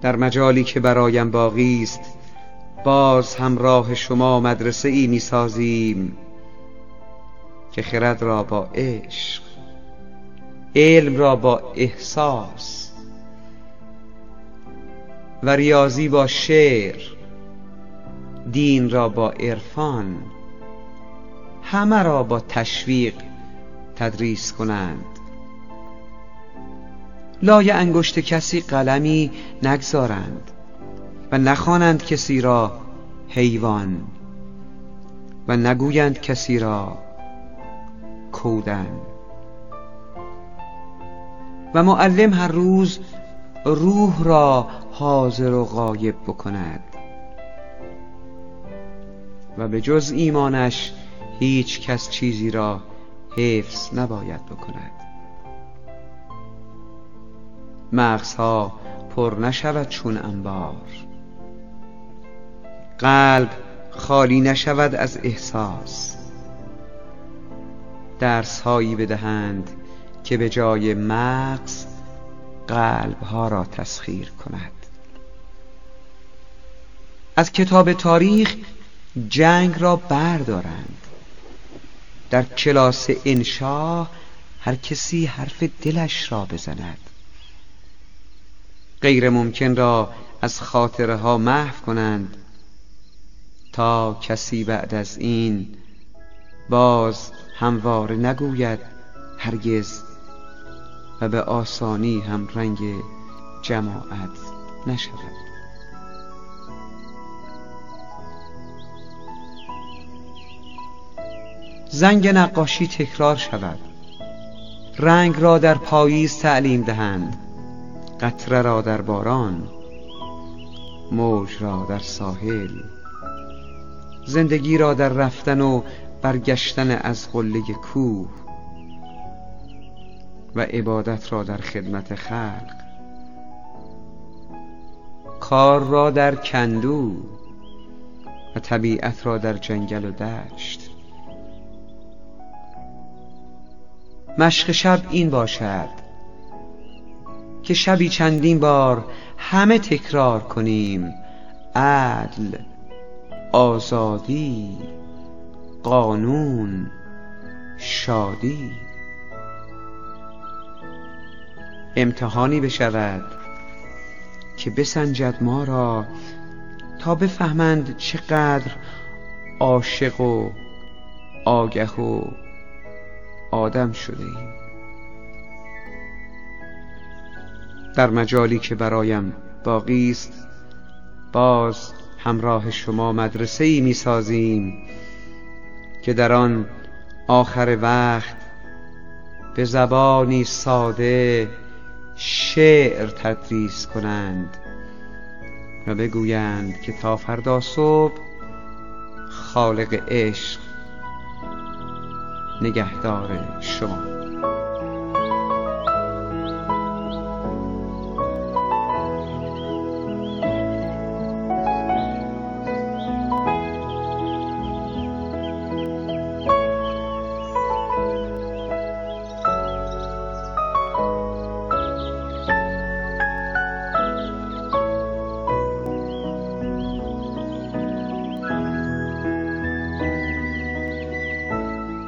در مجالی که برایم باقی است باز همراه شما مدرسه ای می سازیم که خرد را با عشق علم را با احساس و ریاضی با شعر دین را با عرفان همه را با تشویق تدریس کنند. لای انگشت کسی قلمی نگذارند و نخوانند کسی را حیوان و نگویند کسی را کودن. و معلم هر روز روح را حاضر و غایب بکند و به جز ایمانش هیچ کس چیزی را حفظ نباید بکند. مغزها پر نشود چون انبار. قلب خالی نشود از احساس. درس هایی بدهند که به جای مغز قلب ها را تسخیر کند. از کتاب تاریخ جنگ را بردارند. در کلاس انشا هر کسی حرف دلش را بزند. غیر ممکن را از خاطره ها محو کنند. تا کسی بعد از این باز همواره نگوید هرگز و به آسانی هم رنگ جماعت نشود. زنگ نقاشی تکرار شود. رنگ را در پاییز تعلیم دهند. قطره را در باران موج را در ساحل زندگی را در رفتن و برگشتن از قله کوه و عبادت را در خدمت خلق. کار را در کندو و طبیعت را در جنگل و دشت. مشق شب این باشد که شبی چندین بار همه تکرار کنیم. عدل آزادی قانون شادی. امتحانی بشود که بسنجد ما را تا بفهمند چقدر عاشق و آگه و آدم شده ایم در مجالی که برایم باقی است باز همراه شما مدرسه ای می سازیم که در آن آخر وقت به زبانی ساده شعر تدریس کنند و بگویند که تا فردا صبح خالق عشق نگهدار شما.